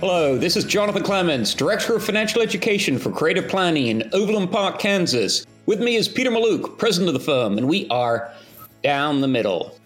Hello, this is Jonathan Clements, Director of Financial Education for Creative Planning in Overland Park, Kansas. With me is Peter Mallouk, President of the firm, and we are down the middle.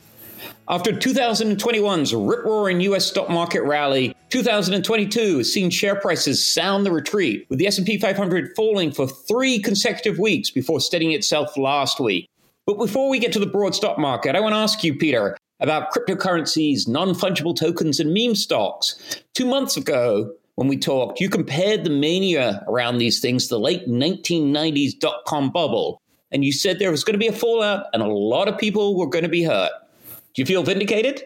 After 2021's rip-roaring U.S. stock market rally, 2022 has seen share prices sound the retreat, with the S&P 500 falling for three consecutive weeks before steadying itself last week. But before we get to the broad stock market, I want to ask you, Peter, about cryptocurrencies, non fungible tokens, and meme stocks. Two months ago, when we talked, you compared the mania around these things to the late 1990s dot com bubble. And you said there was going to be a fallout and a lot of people were going to be hurt. Do you feel vindicated?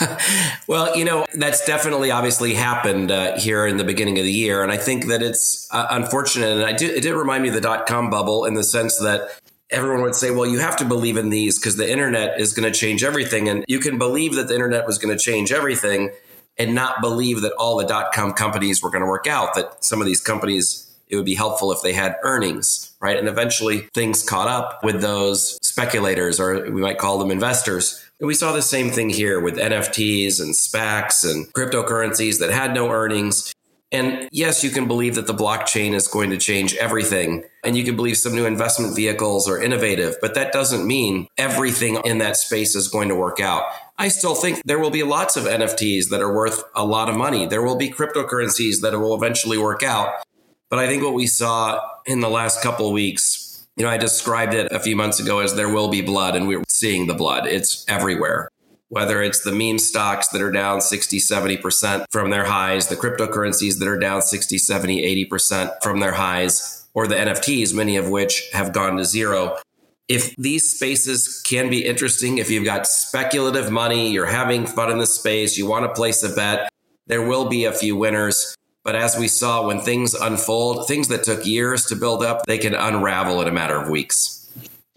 well, you know, that's definitely obviously happened uh, here in the beginning of the year. And I think that it's uh, unfortunate. And I did, it did remind me of the dot com bubble in the sense that everyone would say, well, you have to believe in these because the internet is going to change everything. And you can believe that the internet was going to change everything and not believe that all the dot com companies were going to work out, that some of these companies, it would be helpful if they had earnings, right? And eventually things caught up with those speculators, or we might call them investors. And we saw the same thing here with NFTs and SPACs and cryptocurrencies that had no earnings. And yes, you can believe that the blockchain is going to change everything. And you can believe some new investment vehicles are innovative, but that doesn't mean everything in that space is going to work out. I still think there will be lots of NFTs that are worth a lot of money. There will be cryptocurrencies that will eventually work out. But I think what we saw in the last couple of weeks, you know, I described it a few months ago as there will be blood, and we're seeing the blood. It's everywhere whether it's the meme stocks that are down 60, 70% from their highs, the cryptocurrencies that are down 60, 70, 80% from their highs, or the NFTs, many of which have gone to zero. If these spaces can be interesting, if you've got speculative money, you're having fun in the space, you want to place a bet, there will be a few winners. But as we saw, when things unfold, things that took years to build up, they can unravel in a matter of weeks.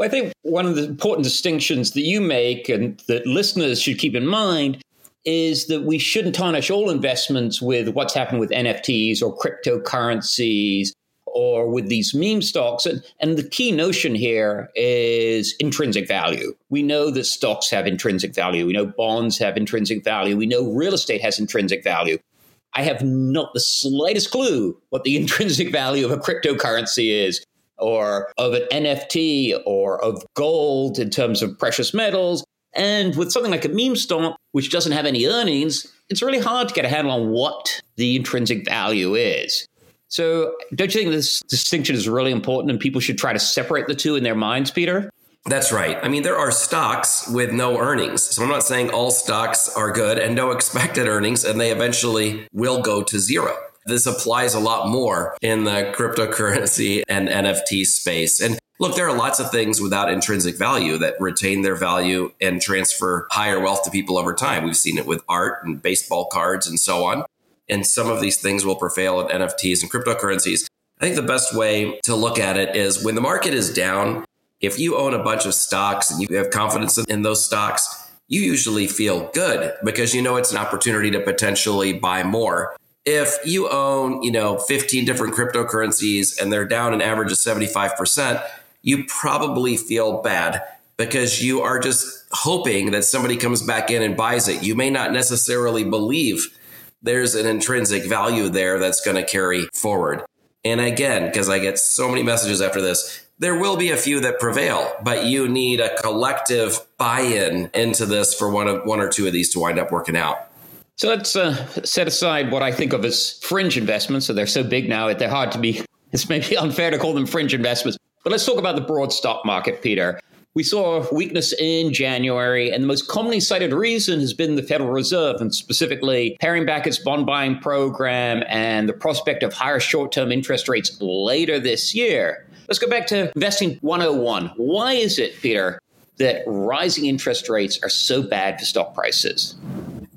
Well, I think one of the important distinctions that you make and that listeners should keep in mind is that we shouldn't tarnish all investments with what's happened with NFTs or cryptocurrencies or with these meme stocks. And, and the key notion here is intrinsic value. We know that stocks have intrinsic value. We know bonds have intrinsic value. We know real estate has intrinsic value. I have not the slightest clue what the intrinsic value of a cryptocurrency is or of an NFT or of gold in terms of precious metals. And with something like a meme stock, which doesn't have any earnings, it's really hard to get a handle on what the intrinsic value is. So, don't you think this distinction is really important and people should try to separate the two in their minds, Peter? That's right. I mean, there are stocks with no earnings. So I'm not saying all stocks are good and no expected earnings, and they eventually will go to zero. This applies a lot more in the cryptocurrency and NFT space. And look, there are lots of things without intrinsic value that retain their value and transfer higher wealth to people over time. We've seen it with art and baseball cards and so on. And some of these things will prevail in NFTs and cryptocurrencies. I think the best way to look at it is when the market is down, if you own a bunch of stocks and you have confidence in those stocks, you usually feel good because you know it's an opportunity to potentially buy more if you own, you know, 15 different cryptocurrencies and they're down an average of 75%, you probably feel bad because you are just hoping that somebody comes back in and buys it. You may not necessarily believe there's an intrinsic value there that's going to carry forward. And again, because I get so many messages after this, there will be a few that prevail, but you need a collective buy in into this for one of one or two of these to wind up working out. So let's uh, set aside what I think of as fringe investments. So they're so big now, that they're hard to be, it's maybe unfair to call them fringe investments. But let's talk about the broad stock market, Peter. We saw weakness in January, and the most commonly cited reason has been the Federal Reserve, and specifically paring back its bond buying program and the prospect of higher short term interest rates later this year. Let's go back to investing 101. Why is it, Peter, that rising interest rates are so bad for stock prices?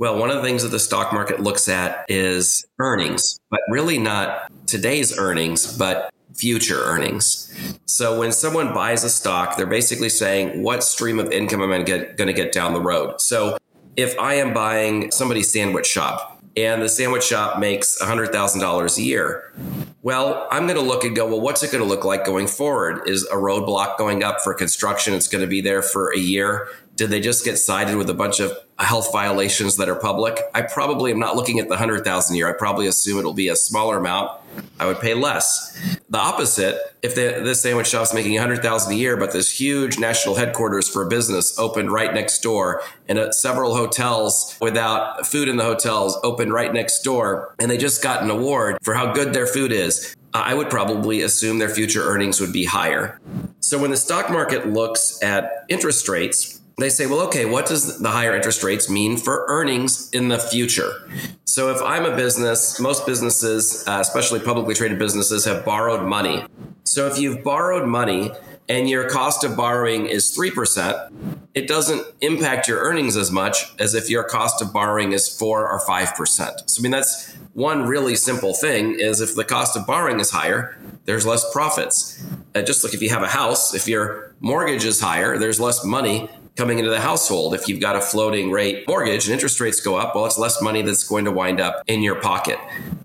Well, one of the things that the stock market looks at is earnings, but really not today's earnings, but future earnings. So when someone buys a stock, they're basically saying, what stream of income am I going to get down the road? So if I am buying somebody's sandwich shop and the sandwich shop makes $100,000 a year, well, I'm going to look and go, well, what's it going to look like going forward? Is a roadblock going up for construction? It's going to be there for a year. Did they just get cited with a bunch of health violations that are public? I probably am not looking at the 100,000 a year. I probably assume it'll be a smaller amount. I would pay less. The opposite, if the, this sandwich shop's making 100,000 a year, but this huge national headquarters for a business opened right next door and uh, several hotels without food in the hotels opened right next door and they just got an award for how good their food is. I would probably assume their future earnings would be higher. So when the stock market looks at interest rates, they say, well, okay, what does the higher interest rates mean for earnings in the future? So if I'm a business, most businesses, uh, especially publicly traded businesses, have borrowed money. So if you've borrowed money and your cost of borrowing is 3%, it doesn't impact your earnings as much as if your cost of borrowing is 4 or 5%. So I mean that's one really simple thing is if the cost of borrowing is higher, there's less profits. Uh, just like if you have a house, if your mortgage is higher, there's less money coming into the household. If you've got a floating rate mortgage and interest rates go up, well, it's less money that's going to wind up in your pocket.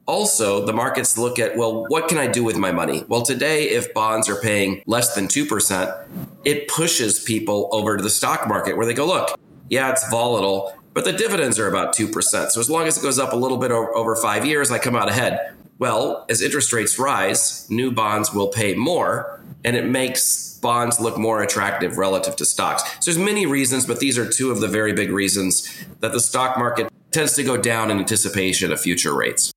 Also, the markets look at, well, what can I do with my money? Well, today, if bonds are paying less than 2%, it pushes people over to the stock market where they go, look, yeah, it's volatile, but the dividends are about 2%. So as long as it goes up a little bit over five years, I come out ahead. Well, as interest rates rise, new bonds will pay more, and it makes bonds look more attractive relative to stocks. So there's many reasons, but these are two of the very big reasons that the stock market tends to go down in anticipation of future rates.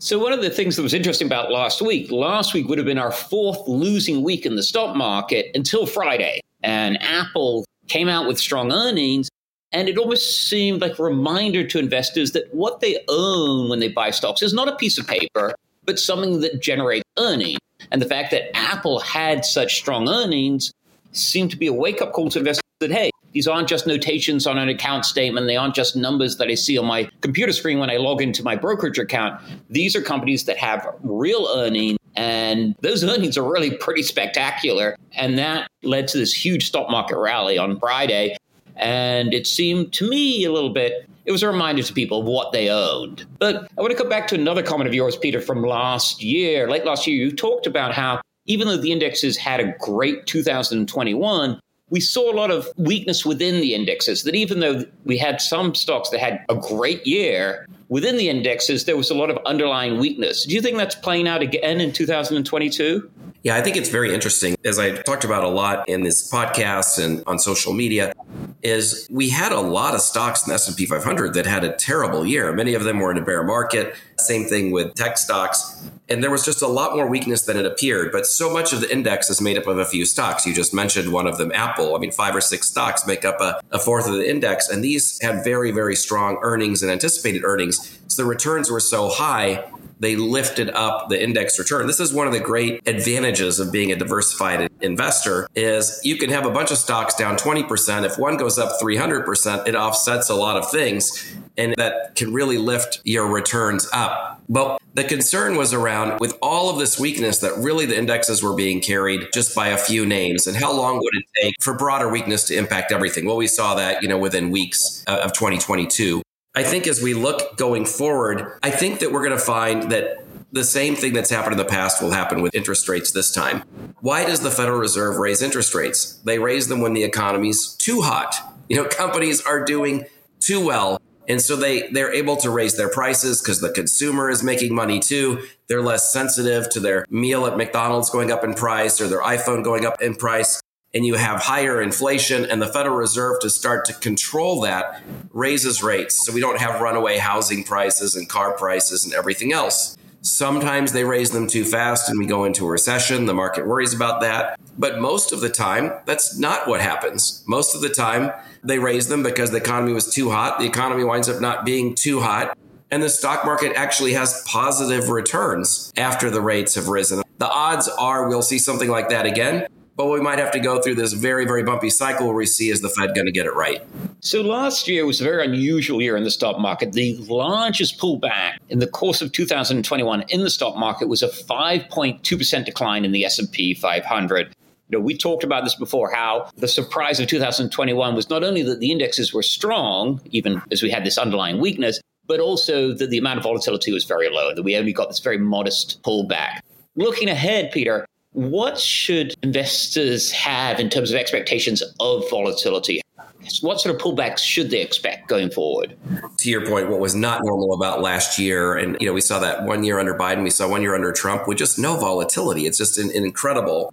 So, one of the things that was interesting about last week, last week would have been our fourth losing week in the stock market until Friday. And Apple came out with strong earnings. And it almost seemed like a reminder to investors that what they own when they buy stocks is not a piece of paper, but something that generates earnings. And the fact that Apple had such strong earnings seemed to be a wake up call to investors that, hey, these aren't just notations on an account statement. They aren't just numbers that I see on my computer screen when I log into my brokerage account. These are companies that have real earnings, and those earnings are really pretty spectacular. And that led to this huge stock market rally on Friday. And it seemed to me a little bit it was a reminder to people of what they owned. But I want to come back to another comment of yours, Peter, from last year. Late last year, you talked about how even though the indexes had a great 2021, we saw a lot of weakness within the indexes. That even though we had some stocks that had a great year, within the indexes, there was a lot of underlying weakness. Do you think that's playing out again in 2022? Yeah, I think it's very interesting. As I talked about a lot in this podcast and on social media, is we had a lot of stocks in the S&P 500 that had a terrible year. Many of them were in a bear market. Same thing with tech stocks. And there was just a lot more weakness than it appeared. But so much of the index is made up of a few stocks. You just mentioned one of them, Apple. I mean, five or six stocks make up a, a fourth of the index. And these had very, very strong earnings and anticipated earnings. So the returns were so high they lifted up the index return. This is one of the great advantages of being a diversified investor is you can have a bunch of stocks down 20%. If one goes up 300%, it offsets a lot of things and that can really lift your returns up. But the concern was around with all of this weakness that really the indexes were being carried just by a few names. And how long would it take for broader weakness to impact everything? Well, we saw that, you know, within weeks uh, of 2022. I think as we look going forward, I think that we're going to find that the same thing that's happened in the past will happen with interest rates this time. Why does the Federal Reserve raise interest rates? They raise them when the economy's too hot. You know, companies are doing too well. And so they, they're able to raise their prices because the consumer is making money too. They're less sensitive to their meal at McDonald's going up in price or their iPhone going up in price and you have higher inflation and the Federal Reserve to start to control that raises rates. So we don't have runaway housing prices and car prices and everything else. Sometimes they raise them too fast and we go into a recession. The market worries about that. But most of the time, that's not what happens. Most of the time, they raise them because the economy was too hot. The economy winds up not being too hot. And the stock market actually has positive returns after the rates have risen. The odds are we'll see something like that again but we might have to go through this very, very bumpy cycle where we see is the Fed going to get it right. So last year was a very unusual year in the stock market. The largest pullback in the course of 2021 in the stock market was a 5.2% decline in the S&P 500. You know, we talked about this before how the surprise of 2021 was not only that the indexes were strong, even as we had this underlying weakness, but also that the amount of volatility was very low, that we only got this very modest pullback. Looking ahead, Peter, what should investors have in terms of expectations of volatility? what sort of pullbacks should they expect going forward? To your point, what was not normal about last year, and you know, we saw that one year under Biden, we saw one year under Trump with just no volatility. It's just an, an incredible,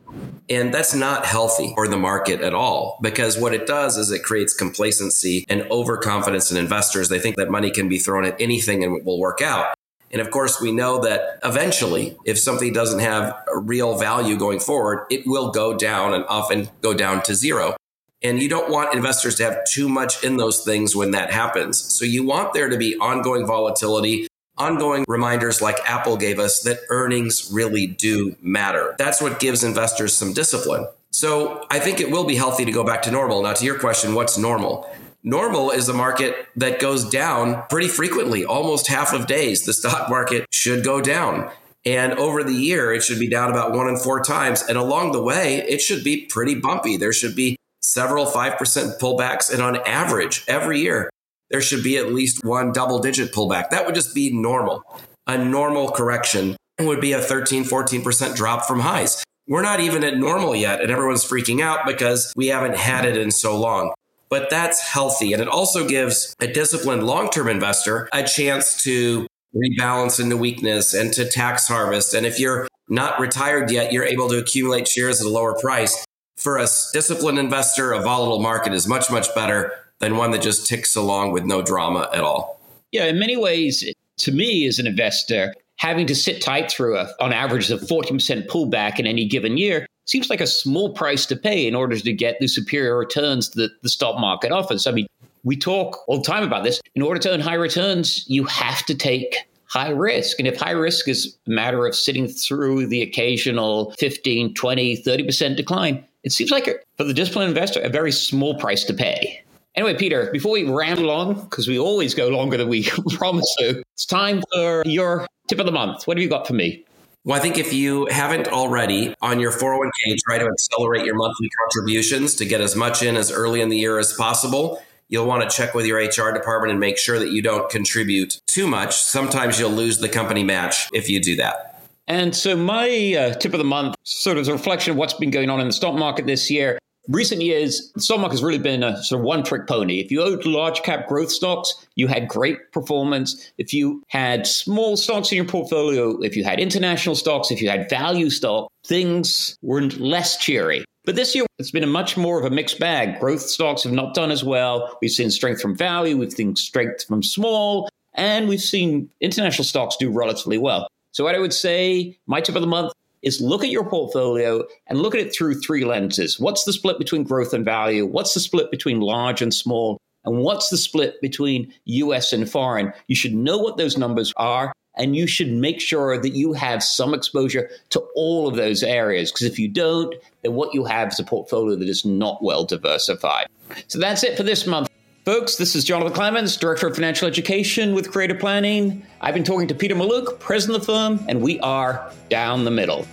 and that's not healthy for the market at all. Because what it does is it creates complacency and overconfidence in investors. They think that money can be thrown at anything and it will work out. And of course, we know that eventually, if something doesn't have a real value going forward, it will go down and often go down to zero. And you don't want investors to have too much in those things when that happens. So you want there to be ongoing volatility, ongoing reminders like Apple gave us that earnings really do matter. That's what gives investors some discipline. So I think it will be healthy to go back to normal. Now, to your question, what's normal? Normal is a market that goes down pretty frequently, almost half of days. The stock market should go down. And over the year, it should be down about one in four times. And along the way, it should be pretty bumpy. There should be several 5% pullbacks. And on average, every year, there should be at least one double digit pullback. That would just be normal. A normal correction would be a 13, 14% drop from highs. We're not even at normal yet, and everyone's freaking out because we haven't had it in so long but that's healthy. And it also gives a disciplined long term investor a chance to rebalance into weakness and to tax harvest. And if you're not retired yet, you're able to accumulate shares at a lower price. For a disciplined investor, a volatile market is much, much better than one that just ticks along with no drama at all. Yeah, in many ways, to me as an investor, having to sit tight through a, on average, a 40% pullback in any given year seems like a small price to pay in order to get the superior returns that the stock market offers. I mean, we talk all the time about this. In order to earn high returns, you have to take high risk. And if high risk is a matter of sitting through the occasional 15, 20, 30% decline, it seems like for the disciplined investor, a very small price to pay. Anyway, Peter, before we ramble on, because we always go longer than we promise to, it's time for your tip of the month. What have you got for me? Well, I think if you haven't already on your 401k, try to accelerate your monthly contributions to get as much in as early in the year as possible. You'll want to check with your HR department and make sure that you don't contribute too much. Sometimes you'll lose the company match if you do that. And so, my uh, tip of the month, sort of a reflection of what's been going on in the stock market this year, recent years, the stock market has really been a sort of one trick pony. If you owned large cap growth stocks, you had great performance. If you had small stocks in your portfolio, if you had international stocks, if you had value stock, things weren't less cheery. But this year, it's been a much more of a mixed bag. Growth stocks have not done as well. We've seen strength from value, we've seen strength from small, and we've seen international stocks do relatively well. So, what I would say, my tip of the month is look at your portfolio and look at it through three lenses. What's the split between growth and value? What's the split between large and small? And what's the split between US and foreign? You should know what those numbers are. And you should make sure that you have some exposure to all of those areas. Because if you don't, then what you have is a portfolio that is not well diversified. So that's it for this month. Folks, this is Jonathan Clements, Director of Financial Education with Creative Planning. I've been talking to Peter Mallouk, President of the firm, and we are down the middle.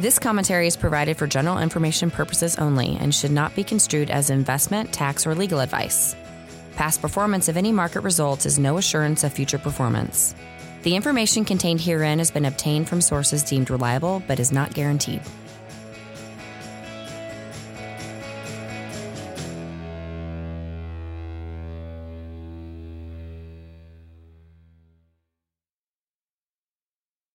This commentary is provided for general information purposes only and should not be construed as investment, tax, or legal advice. Past performance of any market results is no assurance of future performance. The information contained herein has been obtained from sources deemed reliable but is not guaranteed.